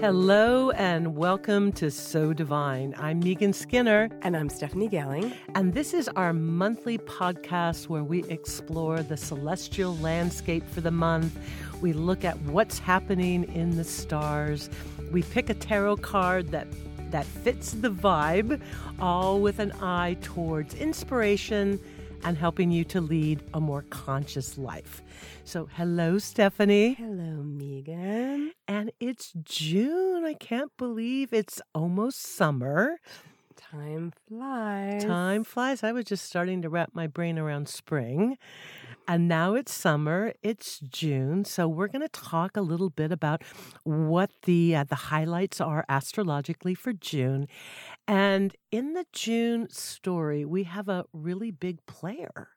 Hello and welcome to So Divine. I'm Megan Skinner. And I'm Stephanie Gailing. And this is our monthly podcast where we explore the celestial landscape for the month. We look at what's happening in the stars. We pick a tarot card that that fits the vibe, all with an eye towards inspiration and helping you to lead a more conscious life. So, hello, Stephanie. Hello, Megan. And it's June. I can't believe it's almost summer. Time flies. Time flies. I was just starting to wrap my brain around spring. And now it's summer. It's June, so we're going to talk a little bit about what the uh, the highlights are astrologically for June. And in the June story, we have a really big player.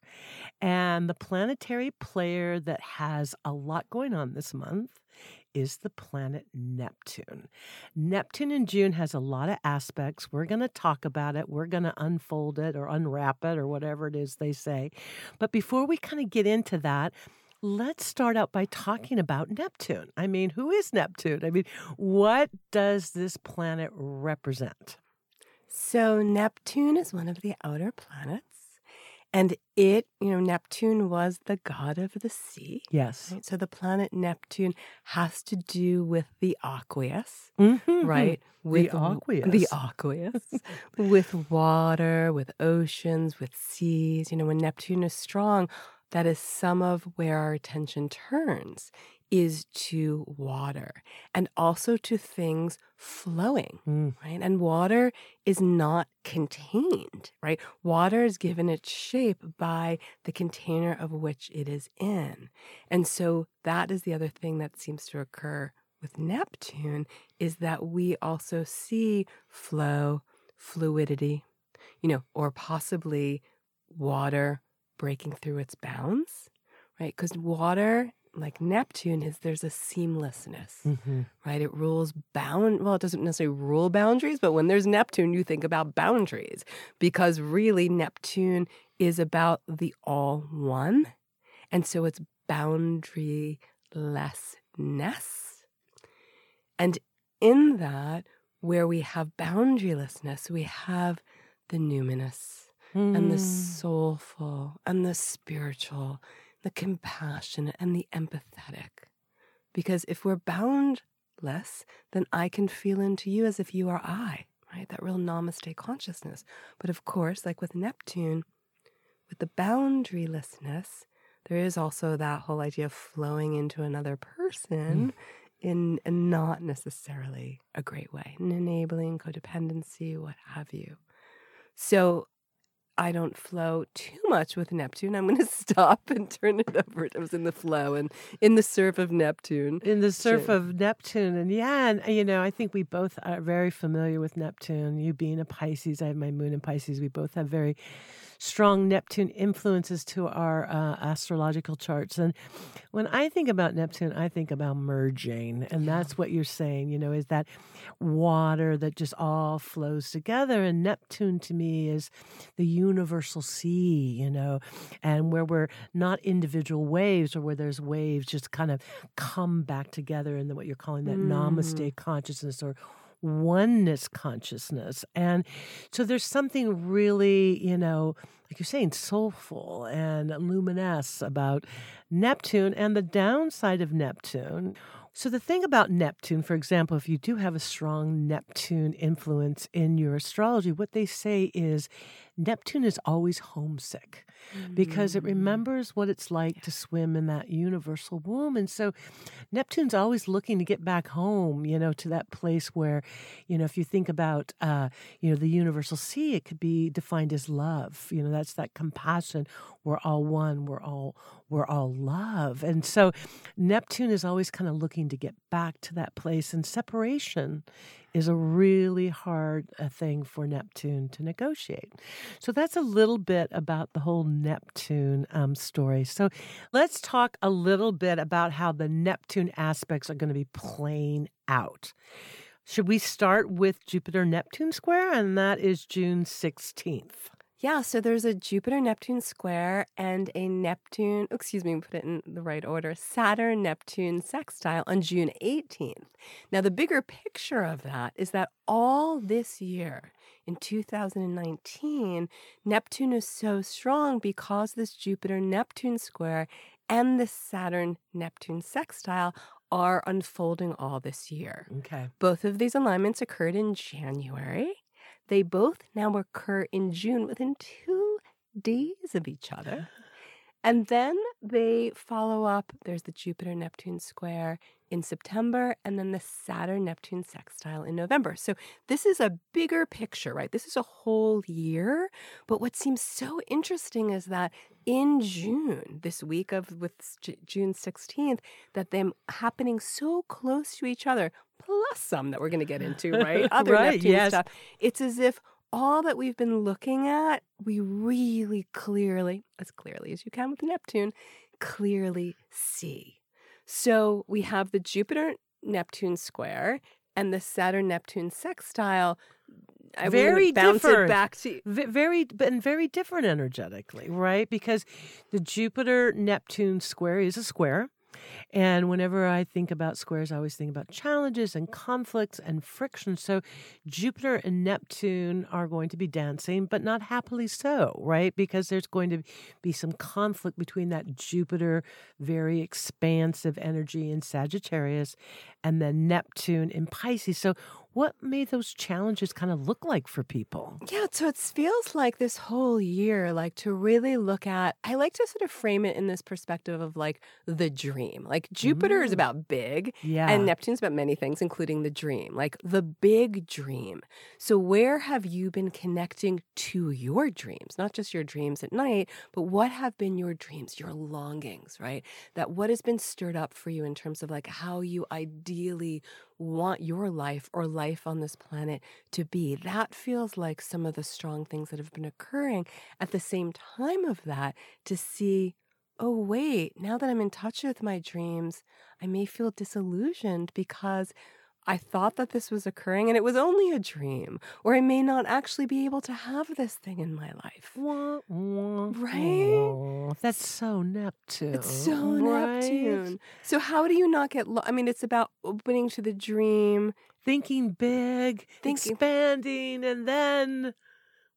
And the planetary player that has a lot going on this month is the planet Neptune. Neptune in June has a lot of aspects. We're going to talk about it. We're going to unfold it or unwrap it or whatever it is they say. But before we kind of get into that, let's start out by talking about Neptune. I mean, who is Neptune? I mean, what does this planet represent? So, Neptune is one of the outer planets. And it, you know, Neptune was the god of the sea. Yes. Right? So the planet Neptune has to do with the aqueous, mm-hmm. right? With the aqueous. The aqueous. with water, with oceans, with seas. You know, when Neptune is strong, that is some of where our attention turns is to water and also to things flowing, mm. right? And water is not contained, right? Water is given its shape by the container of which it is in. And so that is the other thing that seems to occur with Neptune is that we also see flow, fluidity, you know, or possibly water breaking through its bounds, right? Because water like Neptune is there's a seamlessness, mm-hmm. right? It rules bound. Well, it doesn't necessarily rule boundaries, but when there's Neptune, you think about boundaries because really Neptune is about the all one, and so it's boundarylessness, and in that, where we have boundarylessness, we have the numinous mm. and the hmm. soulful and the spiritual the compassionate, and the empathetic. Because if we're boundless, then I can feel into you as if you are I, right? That real namaste consciousness. But of course, like with Neptune, with the boundarylessness, there is also that whole idea of flowing into another person mm. in a not necessarily a great way, an enabling codependency, what have you. So I don't flow too much with Neptune. I'm going to stop and turn it over. I was in the flow and in the surf of Neptune. In the surf of Neptune. And yeah, and you know, I think we both are very familiar with Neptune. You being a Pisces, I have my moon in Pisces. We both have very strong Neptune influences to our uh, astrological charts. And when I think about Neptune, I think about merging. And yeah. that's what you're saying, you know, is that water that just all flows together. And Neptune to me is the universal sea, you know, and where we're not individual waves or where there's waves just kind of come back together in what you're calling that mm. namaste consciousness or oneness consciousness. And so there's something really, you know, like you're saying, soulful and luminous about Neptune and the downside of Neptune. So, the thing about Neptune, for example, if you do have a strong Neptune influence in your astrology, what they say is Neptune is always homesick because it mm. remembers what it's like to swim in that universal womb. And so Neptune's always looking to get back home, you know, to that place where, you know, if you think about, uh, you know, the universal sea, it could be defined as love. You know, that's that compassion. We're all one. We're all, we're all love. And so Neptune is always kind of looking to get back to that place and separation is a really hard uh, thing for Neptune to negotiate. So that's a little bit about the whole Neptune um, story. So let's talk a little bit about how the Neptune aspects are going to be playing out. Should we start with Jupiter Neptune square? And that is June 16th. Yeah, so there's a Jupiter Neptune square and a Neptune, excuse me, put it in the right order, Saturn Neptune sextile on June 18th. Now, the bigger picture of that is that all this year in 2019, Neptune is so strong because this Jupiter Neptune square and the Saturn Neptune sextile are unfolding all this year. Okay. Both of these alignments occurred in January. They both now occur in June within two days of each other. And then they follow up. There's the Jupiter Neptune square in September, and then the Saturn Neptune sextile in November. So this is a bigger picture, right? This is a whole year. But what seems so interesting is that in June, this week of with June 16th, that them happening so close to each other, plus some that we're going to get into, right? Other right, Neptune yes. stuff. It's as if all that we've been looking at, we really clearly, as clearly as you can with Neptune, clearly see. So we have the Jupiter Neptune square and the Saturn Neptune sextile. I Very different. back to V- very and very different energetically, right? Because the Jupiter Neptune square is a square. And whenever I think about squares, I always think about challenges and conflicts and friction. So Jupiter and Neptune are going to be dancing, but not happily so, right? Because there's going to be some conflict between that Jupiter, very expansive energy in Sagittarius, and then Neptune in Pisces. So what made those challenges kind of look like for people? Yeah, so it feels like this whole year, like to really look at, I like to sort of frame it in this perspective of like the dream. Like Jupiter is Mm. about big, Yeah. and Neptune's about many things, including the dream, like the big dream. So, where have you been connecting to your dreams? Not just your dreams at night, but what have been your dreams, your longings, right? That what has been stirred up for you in terms of like how you ideally want your life or life on this planet to be. That feels like some of the strong things that have been occurring at the same time of that to see. Oh, wait, now that I'm in touch with my dreams, I may feel disillusioned because I thought that this was occurring and it was only a dream, or I may not actually be able to have this thing in my life. Wah, wah, Right? wah. That's so Neptune. It's so right? Neptune. So, how do you not get lo- I mean, it's about opening to the dream. Thinking big, Thinking- expanding, and then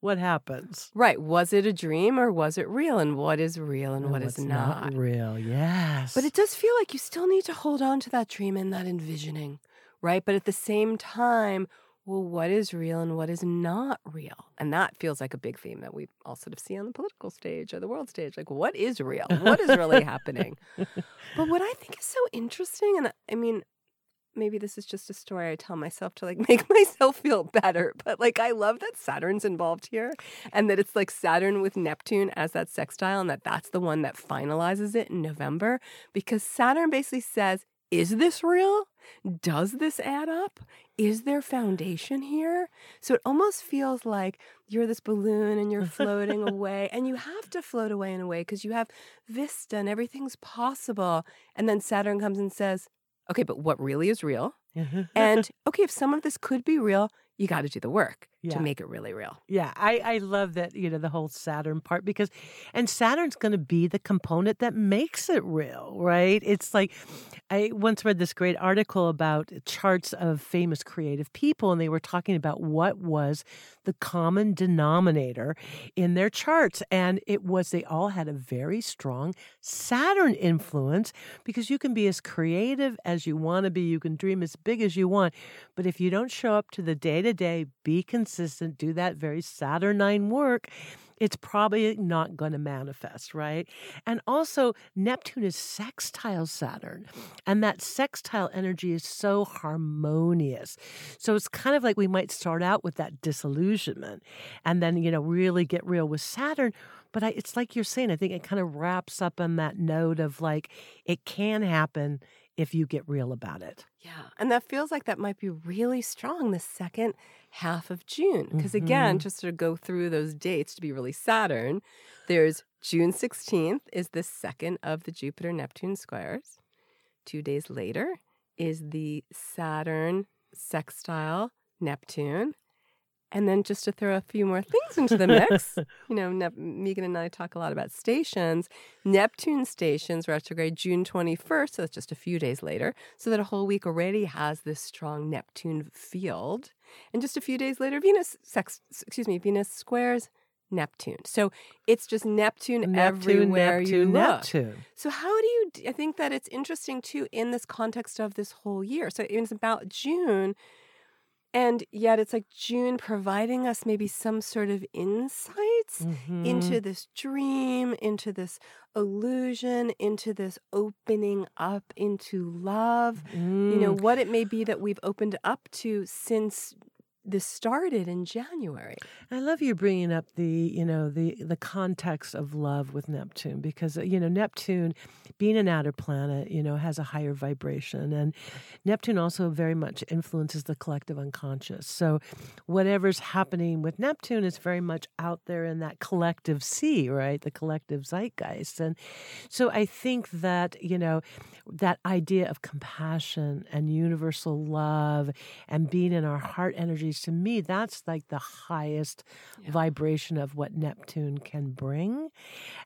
what happens? Right. Was it a dream or was it real? And what is real and what is what's not? real? Yes. But it does feel like you still need to hold on to that dream and that envisioning, right? But at the same time, well, what is real and what is not real? And that feels like a big theme that we all sort of see on the political stage or the world stage. Like, what is real? What is really happening? But what I think is so interesting, and I mean, maybe this is just a story I tell myself to like make myself feel better, but like I love that Saturn's involved here and that it's like Saturn with Neptune as that sextile and that that's the one that finalizes it in November because Saturn basically says, is this real? Does this add up? Is there foundation here? So it almost feels like you're this balloon and you're floating away, and you have to float away in a way because you have vista and everything's possible. And then Saturn comes and says, okay, but what really is real? Mm-hmm. And okay, if some of this could be real, you got to do the work Yeah. to make it really real. Yeah, I, I love that, you know, the whole Saturn part because, and Saturn's going to be the component that makes it real, right? It's like, I once read this great article about charts of famous creative people, and they were talking about what was the common denominator in their charts. And it was they all had a very strong Saturn influence because you can be as creative as you want to be, you can dream as big as you want. But if you don't show up to the day to day, be consistent, do that very Saturnine work, it's probably not going to manifest, right? And also, Neptune is sextile Saturn, and that sextile energy is so harmonious. So it's kind of like we might start out with that disillusionment and then, you know, really get real with Saturn. But I, it's like you're saying, I think it kind of wraps up on that note of like, it can happen if you get real about it. Yeah. And that feels like that might be really strong the second half of June. Because again, mm-hmm. just to go through those dates to be really Saturn, there's June 16th is the second of the Jupiter Neptune squares. Two days later is the Saturn sextile Neptune. And then just to throw a few more things into the mix, you know, ne- Megan and I talk a lot about stations. Neptune stations retrograde June 21st, so that's just a few days later. So that a whole week already has this strong Neptune field. And just a few days later, Venus sex, excuse me, Venus squares Neptune. So it's just Neptune, Neptune, everywhere Neptune, you look. Neptune. So how do you? I think that it's interesting too in this context of this whole year. So it's about June, and yet it's like June providing us maybe some sort of insights Mhm. into this dream, into this illusion, into this opening up into love. You know Mm. what it may be that we've opened up to since this started in January. I love you bringing up the you know the the context of love with Neptune because uh, you know Neptune, being an outer planet, you know has a higher vibration, and Neptune also very much influences the collective unconscious. So, whatever's happening with Neptune is very much out there in that collective sea, right? The collective zeitgeist, and so I think that you know that idea of compassion and universal love and being in our heart energies to me that's like the highest Yeah. vibration of what neptune can bring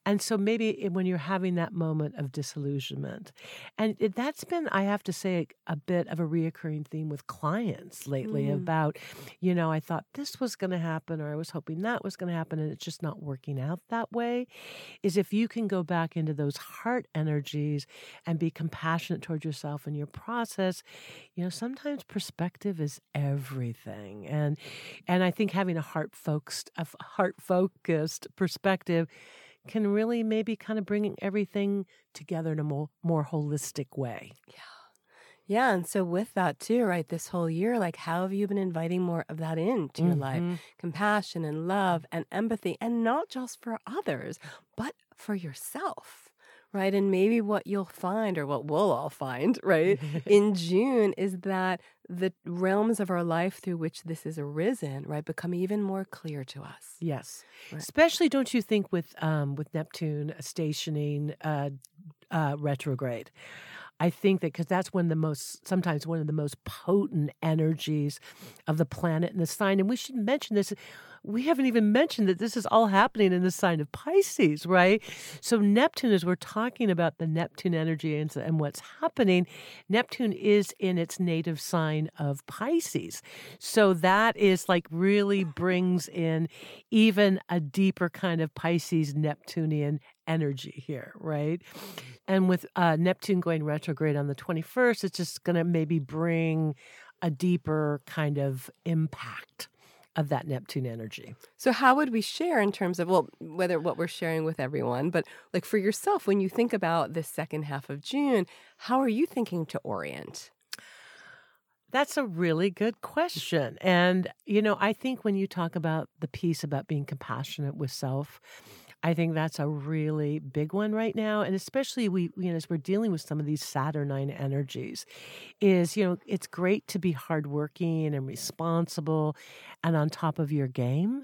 and so maybe when you're having that moment of disillusionment and it, that's been i have to say a bit of a reoccurring theme with clients lately Mm. about you know i thought this was going to happen or i was hoping that was going to happen and it's just not working out that way is if you can go back into those heart energies and be compassionate towards yourself and your process you know sometimes perspective is everything and and i think having a heart focused a heart focused perspective can really maybe kind of bring everything together in a more, more holistic way Yeah, Yeah, and so with that too, right? This whole year, like, how have you been inviting more of that into your life? Mhm. Compassion and love and empathy, and not just for others, but for yourself, right? And maybe what you'll find, or what we'll all find, right, in June is that the realms of our life through which this is arisen, right, become even more clear to us. Yes, Right. especially don't you think with um, with Neptune stationing uh, uh, retrograde. I think that because that's one of the most sometimes one of the most potent energies of the planet and the sign. And we should mention this. We haven't even mentioned that this is all happening in the sign of Pisces, right? So Neptune, as we're talking about the Neptune energy and, and what's happening, Neptune is in its native sign of Pisces. So that is like really brings in even a deeper kind of Pisces Neptunian energy here, right? And with uh, Neptune going retrograde on the 21st, it's just going to maybe bring a deeper kind of impact of that Neptune energy. So, how would we share in terms of, well, whether what we're sharing with everyone, but like for yourself, when you think about this second half of June, how are you thinking to orient? That's a really good question. And, you know, I think when you talk about the piece about being compassionate with self, I think that's a really big one right now. And especially we, you know, as we're dealing with some of these Saturnine energies, is, you know, it's great to be hardworking and responsible and on top of your game.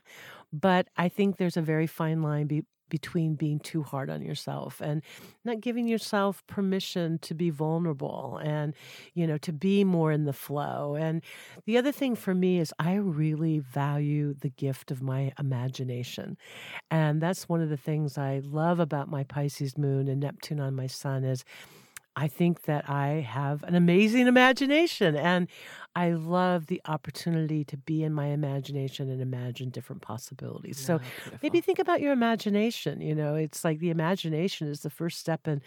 But I think there's a very fine line be, between being too hard on yourself and not giving yourself permission to be vulnerable and you know to be more in the flow. And the other thing for me is i really value the gift of my imagination. And that's one of the things i love about my pisces moon and neptune on my sun is I think that I have an amazing imagination. And I love the opportunity to be in my imagination and imagine different possibilities. So maybe think about your imagination. You know, it's like the imagination is the first step in,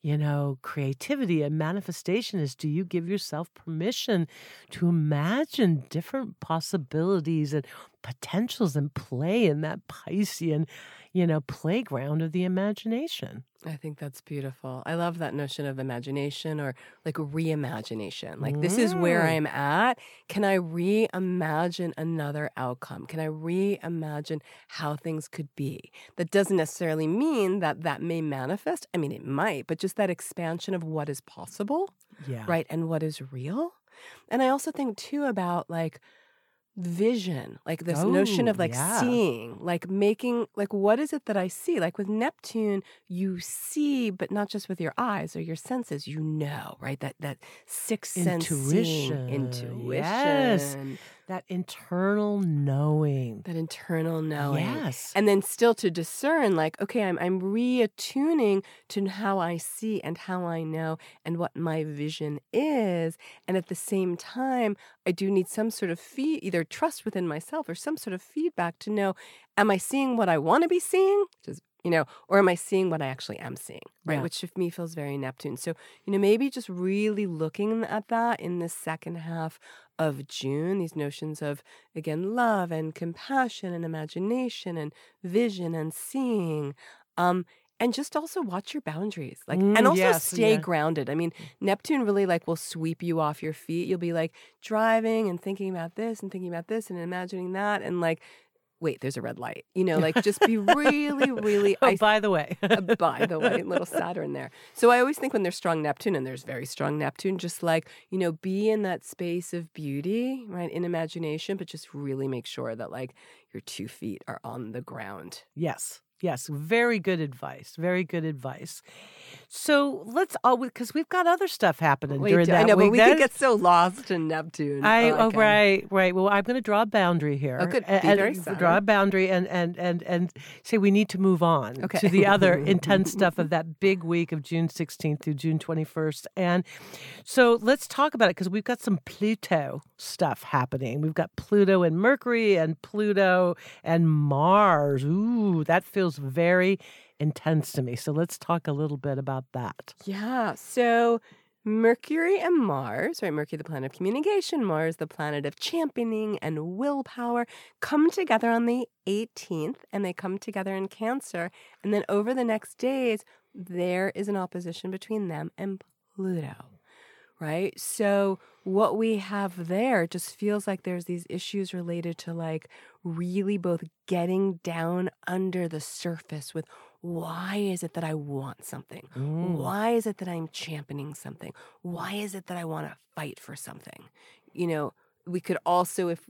you know, creativity and manifestation is do you give yourself permission to imagine different possibilities and potentials and play in that Piscean, you know, playground of the imagination? I think that's beautiful. I love that notion of imagination or like reimagination. Like, this is where Mm. I'm at. Can I reimagine another outcome? Can I reimagine how things could be? That doesn't necessarily mean that that may manifest. I mean, it might, but just that expansion of what is possible, Yeah. right? And what is real. And I also think too about like, vision like this notion Oh, of like yeah. seeing like making like what is it that i see like with neptune you see but not just with your eyes or your senses you know right that that sixth sense seeing, Intuition, intuition yes. That internal knowing. That internal knowing. Yes. And then still to discern, like, okay, I'm, I'm reattuning to how I see and how I know and what my vision is. And at the same time, I do need some sort of feed, either trust within myself or some sort of feedback to know, am I seeing what I want to be seeing? Which is you know, or am I seeing what I actually am seeing, right? Yeah. Which to me feels very Neptune. So, you know, maybe just really looking at that in the second half of June, these notions of, again, love and compassion and imagination and vision and seeing. Um, and just also watch your boundaries like Mm, and also yes, stay yeah. grounded i mean neptune really like will sweep you off your feet you'll be like driving and thinking about this and thinking about this and imagining that and like wait there's a red light you know like just be really really Oh, I by the way. uh, by the way, little Saturn there. So I always think when there's strong Neptune and there's very strong Neptune, just like, you know, be in that space of beauty, right, in imagination, but just really make sure that like your two feet are on the ground. Yes. Yes, very good advice. Very good advice. So let's all because we've got other stuff happening Wait, during do- that I know, week. but we That could is- get so lost in Neptune. I oh, oh okay. right right. Well, I'm going to draw a boundary here. Oh, good. A- Be and draw a boundary and and and and say we need to move on Okay. to the other intense stuff of that big week of June 16th through June 21st. And so let's talk about it because we've got some Pluto stuff happening. We've got Pluto and Mercury and Pluto and Mars. Ooh, that feels very intense to me. So let's talk a little bit about that. Yeah. So Mercury and Mars, right? Mercury, the planet of communication, Mars, the planet of championing and willpower, come together on the 18th and they come together in Cancer. And then over the next days, there is an opposition between them and Pluto. Right. So, what we have there just feels like there's these issues related to like really both getting down under the surface with why is it that I want something? Mm. Why is it that I'm championing something? Why is it that I want to fight for something? You know, we could also if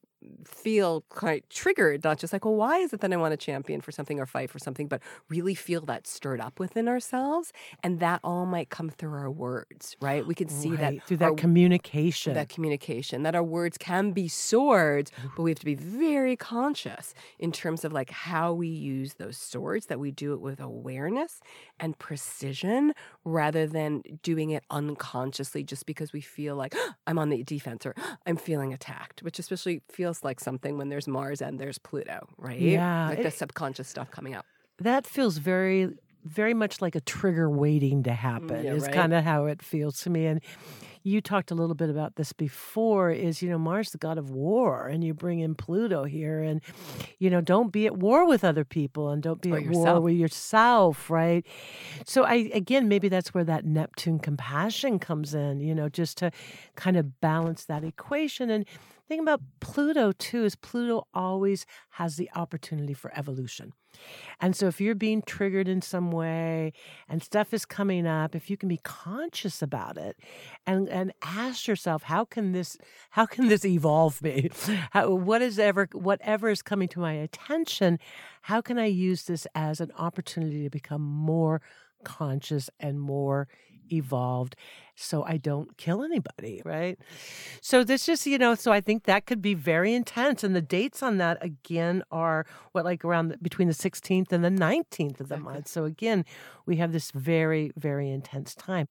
feel quite triggered, not just like, well, why is it that I want to champion for something or fight for something, but really feel that stirred up within ourselves. And that all might come through our words, right? We can see Right, that through that our- communication. that communication, that our words can be swords, but we have to be very conscious in terms of like how we use those swords, that we do it with awareness and precision rather than doing it unconsciously just because we feel like I'm on the defense or I'm feeling attacked, which especially feels like something when there's Mars and there's Pluto, right? Yeah, Like it- the subconscious stuff coming up. that feels very very much like a trigger waiting to happen yeah, is right. kind of how it feels to me and you talked a little bit about this before is you know mars the god of war and you bring in pluto here and you know don't be at war with other people and don't be Or at war with yourself right? So i again maybe that's where that neptune compassion comes in you know just to kind of balance that equation. And thing about pluto too is pluto always has the opportunity for evolution. And so if you're being triggered in some way and stuff is coming up, if you can be conscious about it and and ask yourself, how can this how can this evolve me? How, what is ever whatever is coming to my attention, how can I use this as an opportunity to become more conscious and more evolved so I don't kill anybody, right? So this just, you know, so I think that could be very intense. And the dates on that again are what, like around the, between the 16th and the 19th of the month. So again, we have this very, very intense time.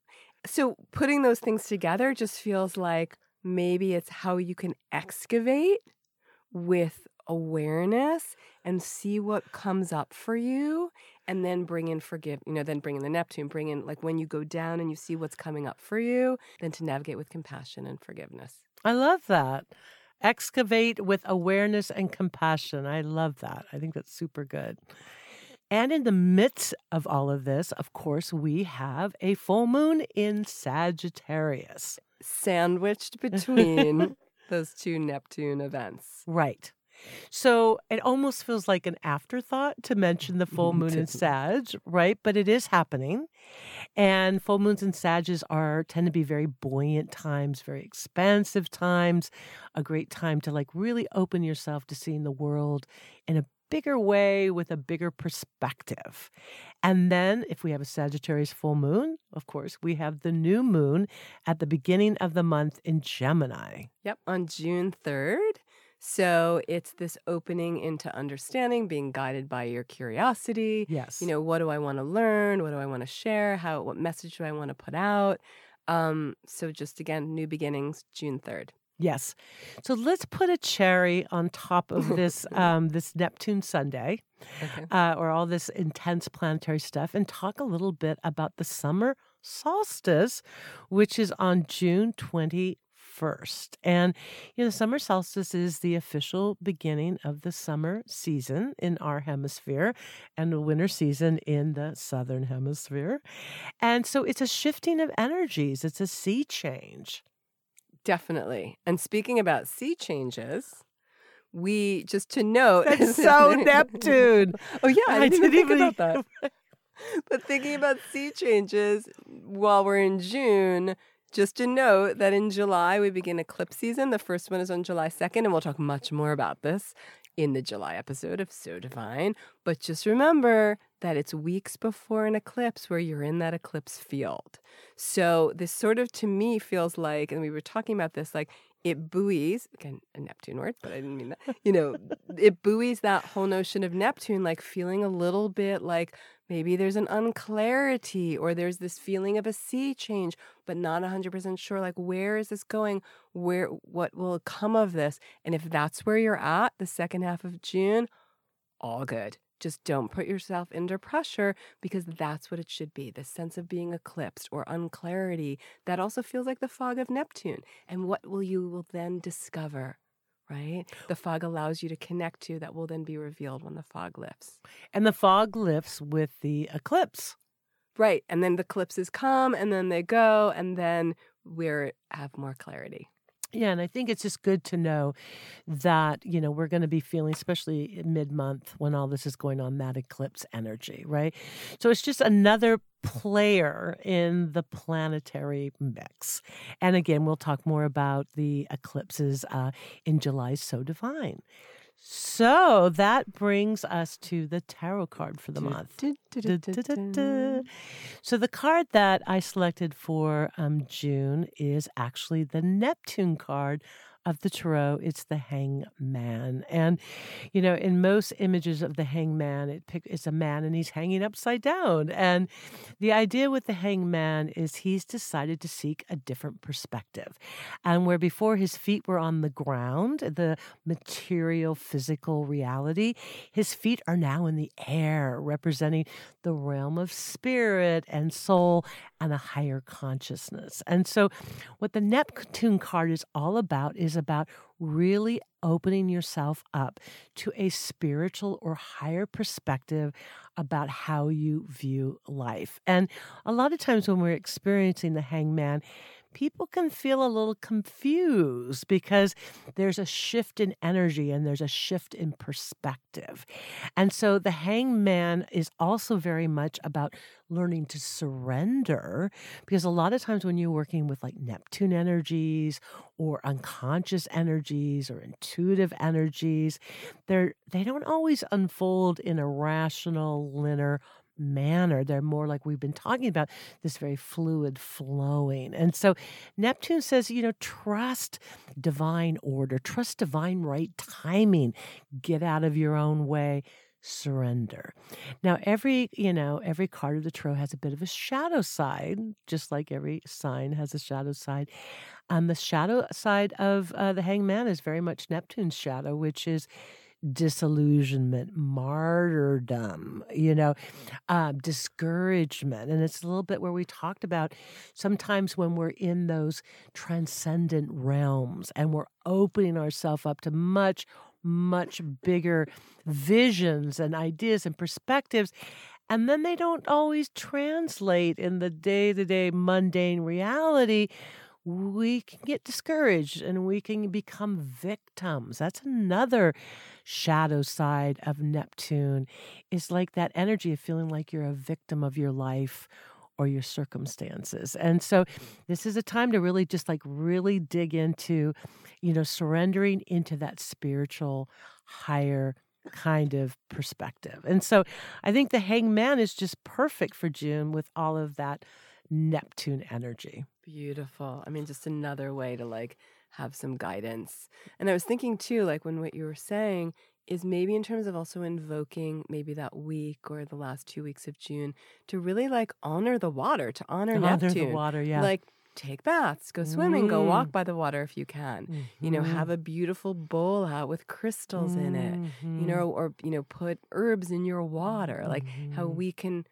So putting those things together just feels like maybe it's how you can excavate with awareness and see what comes up for you and then bring in forgive you know then bring in the neptune bring in like when you go down and you see what's coming up for you then to navigate with compassion and forgiveness I love that. Excavate with awareness and compassion. I love that. I think that's super good. And in the midst of all of this, of course, we have a full moon in Sagittarius. sandwiched between those two neptune events Right. So it almost feels like an afterthought to mention the full moon in Sag, right? But it is happening. And full moons in Sages are tend to be very buoyant times, very expansive times, a great time to like really open yourself to seeing the world in a bigger way with a bigger perspective. And then if we have a Sagittarius full moon, of course, we have the new moon at the beginning of the month in Gemini. Yep, on June 3rd. So it's this opening into understanding, being guided by your curiosity. Yes. You know, what do I want to learn? What do I want to share? How what message do I want to put out? Um, so just again, new beginnings, June 3rd. Yes. So let's put a cherry on top of this um, this Neptune sundae, Okay. uh, or all this intense planetary stuff, and talk a little bit about the summer solstice, which is on June twenty first. And you know, the summer solstice is the official beginning of the summer season in our hemisphere, and the winter season in the southern hemisphere. And so it's a shifting of energies. It's a sea change. Definitely. And speaking about sea changes, we just to note That's so Neptune. Oh yeah, I I didn't, even didn't think even- about that. but thinking about sea changes while we're in June, just to note that in July we begin eclipse season. The first one is on July 2nd, and we'll talk much more about this in the July episode of So Divine. But just remember that it's weeks before an eclipse where you're in that eclipse field. So this sort of to me feels like, and we were talking about this, like it buoys again a Neptune word, but I didn't mean that. You know, it buoys that whole notion of Neptune, like feeling a little bit like maybe there's an unclarity or there's this feeling of a sea change, but not 100% sure like where is this going? Where what will come of this? And if that's where you're at the second half of June, all good. Just don't put yourself under pressure because that's what it should be the sense of being eclipsed or unclarity. That also feels like the fog of Neptune. And what will you will then discover, right? The fog allows you to connect to that will then be revealed when the fog lifts. And the fog lifts with the eclipse. Right. And then the eclipses come and then they go, and then we have more clarity. Yeah, and I think it's just good to know that, you know, we're going to be feeling, especially mid month when all this is going on, that eclipse energy, right? So it's just another player in the planetary mix. And again, we'll talk more about the eclipses uh, in July So Divine. So that brings us to the tarot card for the month. So the card that I selected for um, June is actually the Neptune card of the tarot. It's the Hangman, and you know, in most images of the Hangman, it pick, it's a man and he's hanging upside down. And the idea with the Hangman is he's decided to seek a different perspective, and where before his feet were on the ground, the material, physical reality, his feet are now in the air, representing the realm of spirit and soul and a higher consciousness. And so, what the Neptune card is all about is about really opening yourself up to a spiritual or higher perspective about how you view life. And a lot of times when we're experiencing the hangman, people can feel a little confused because there's a shift in energy and there's a shift in perspective. And so the hangman is also very much about learning to surrender because a lot of times when you're working with like Neptune energies or unconscious energies or intuitive energies, they're they don't always unfold in a rational, linear manner. They're more like we've been talking about this very fluid flowing. And so Neptune says, you know, trust divine order, trust divine right timing, get out of your own way. Surrender. Now, every you know, every card of the tarot has a bit of a shadow side, just like every sign has a shadow side. Um, the shadow side of uh, the Hangman is very much Neptune's shadow, which is disillusionment, martyrdom, you know, uh, discouragement. And it's a little bit where we talked about sometimes when we're in those transcendent realms and we're opening ourselves up to much, much bigger visions and ideas and perspectives. And then they don't always translate in the day to day mundane reality we can get discouraged and we can become victims. That's another shadow side of Neptune. It's like that energy of feeling like you're a victim of your life or your circumstances. And so mm. this is a time to really just like really dig into, you know, surrendering into that spiritual higher kind of perspective. And so I think the hangman is just perfect for June with all of that Neptune energy. Beautiful. I mean, just another way to like have some guidance. And I was thinking too, like when what you were saying is maybe in terms of also invoking maybe that week or the last two weeks of June to really like honor the water, to honor, Honor Neptune. the water, yeah. Like take baths, go swimming, go walk Mm. by the water if you can. You know, have a beautiful bowl out with crystals in it. You know, Mhm. or you know, put herbs in your water. Like how Mhm. we can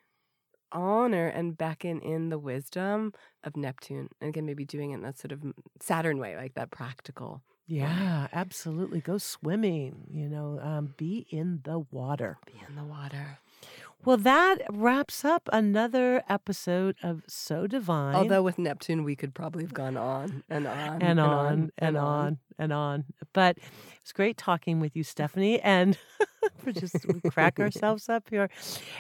honor and beckon in the wisdom of Neptune. And again, maybe doing it in that sort of Saturn way, like that practical. Yeah, absolutely. Go swimming, you know, um, be in the water. Be in the water. Well, that wraps up another episode of So Divine. Although with Neptune, we could probably have gone on and on and on and on and on. But it's great talking with you, Stephanie. And we're just crack ourselves up here.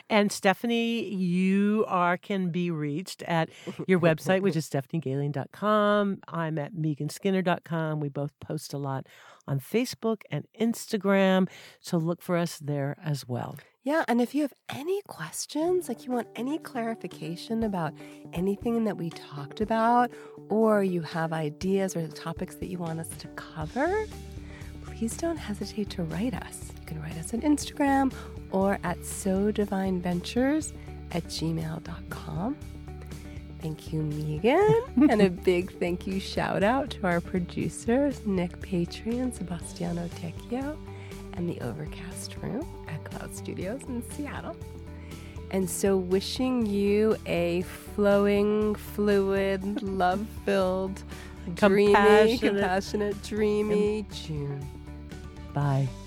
And Stephanie, you are can be reached at your website, which is stephaniegailing.com. I'm at meganskinner.com. We both post a lot on Facebook and Instagram. So look for us there as well. Yeah, and if you have any questions, like you want any clarification about anything that we talked about, or you have ideas or topics that you want us to cover, please don't hesitate to write us. You can write us on Instagram or at so divine ventures at gmail.com. Thank you, Megan. and a big thank you shout out to our producers, Nick Patry and Sebastiano Tecchio, and the Overcast Room at Cloud Studios in Seattle. And so, wishing you a flowing, fluid, love filled, dreamy, Compassionate. compassionate, dreamy June. Bye.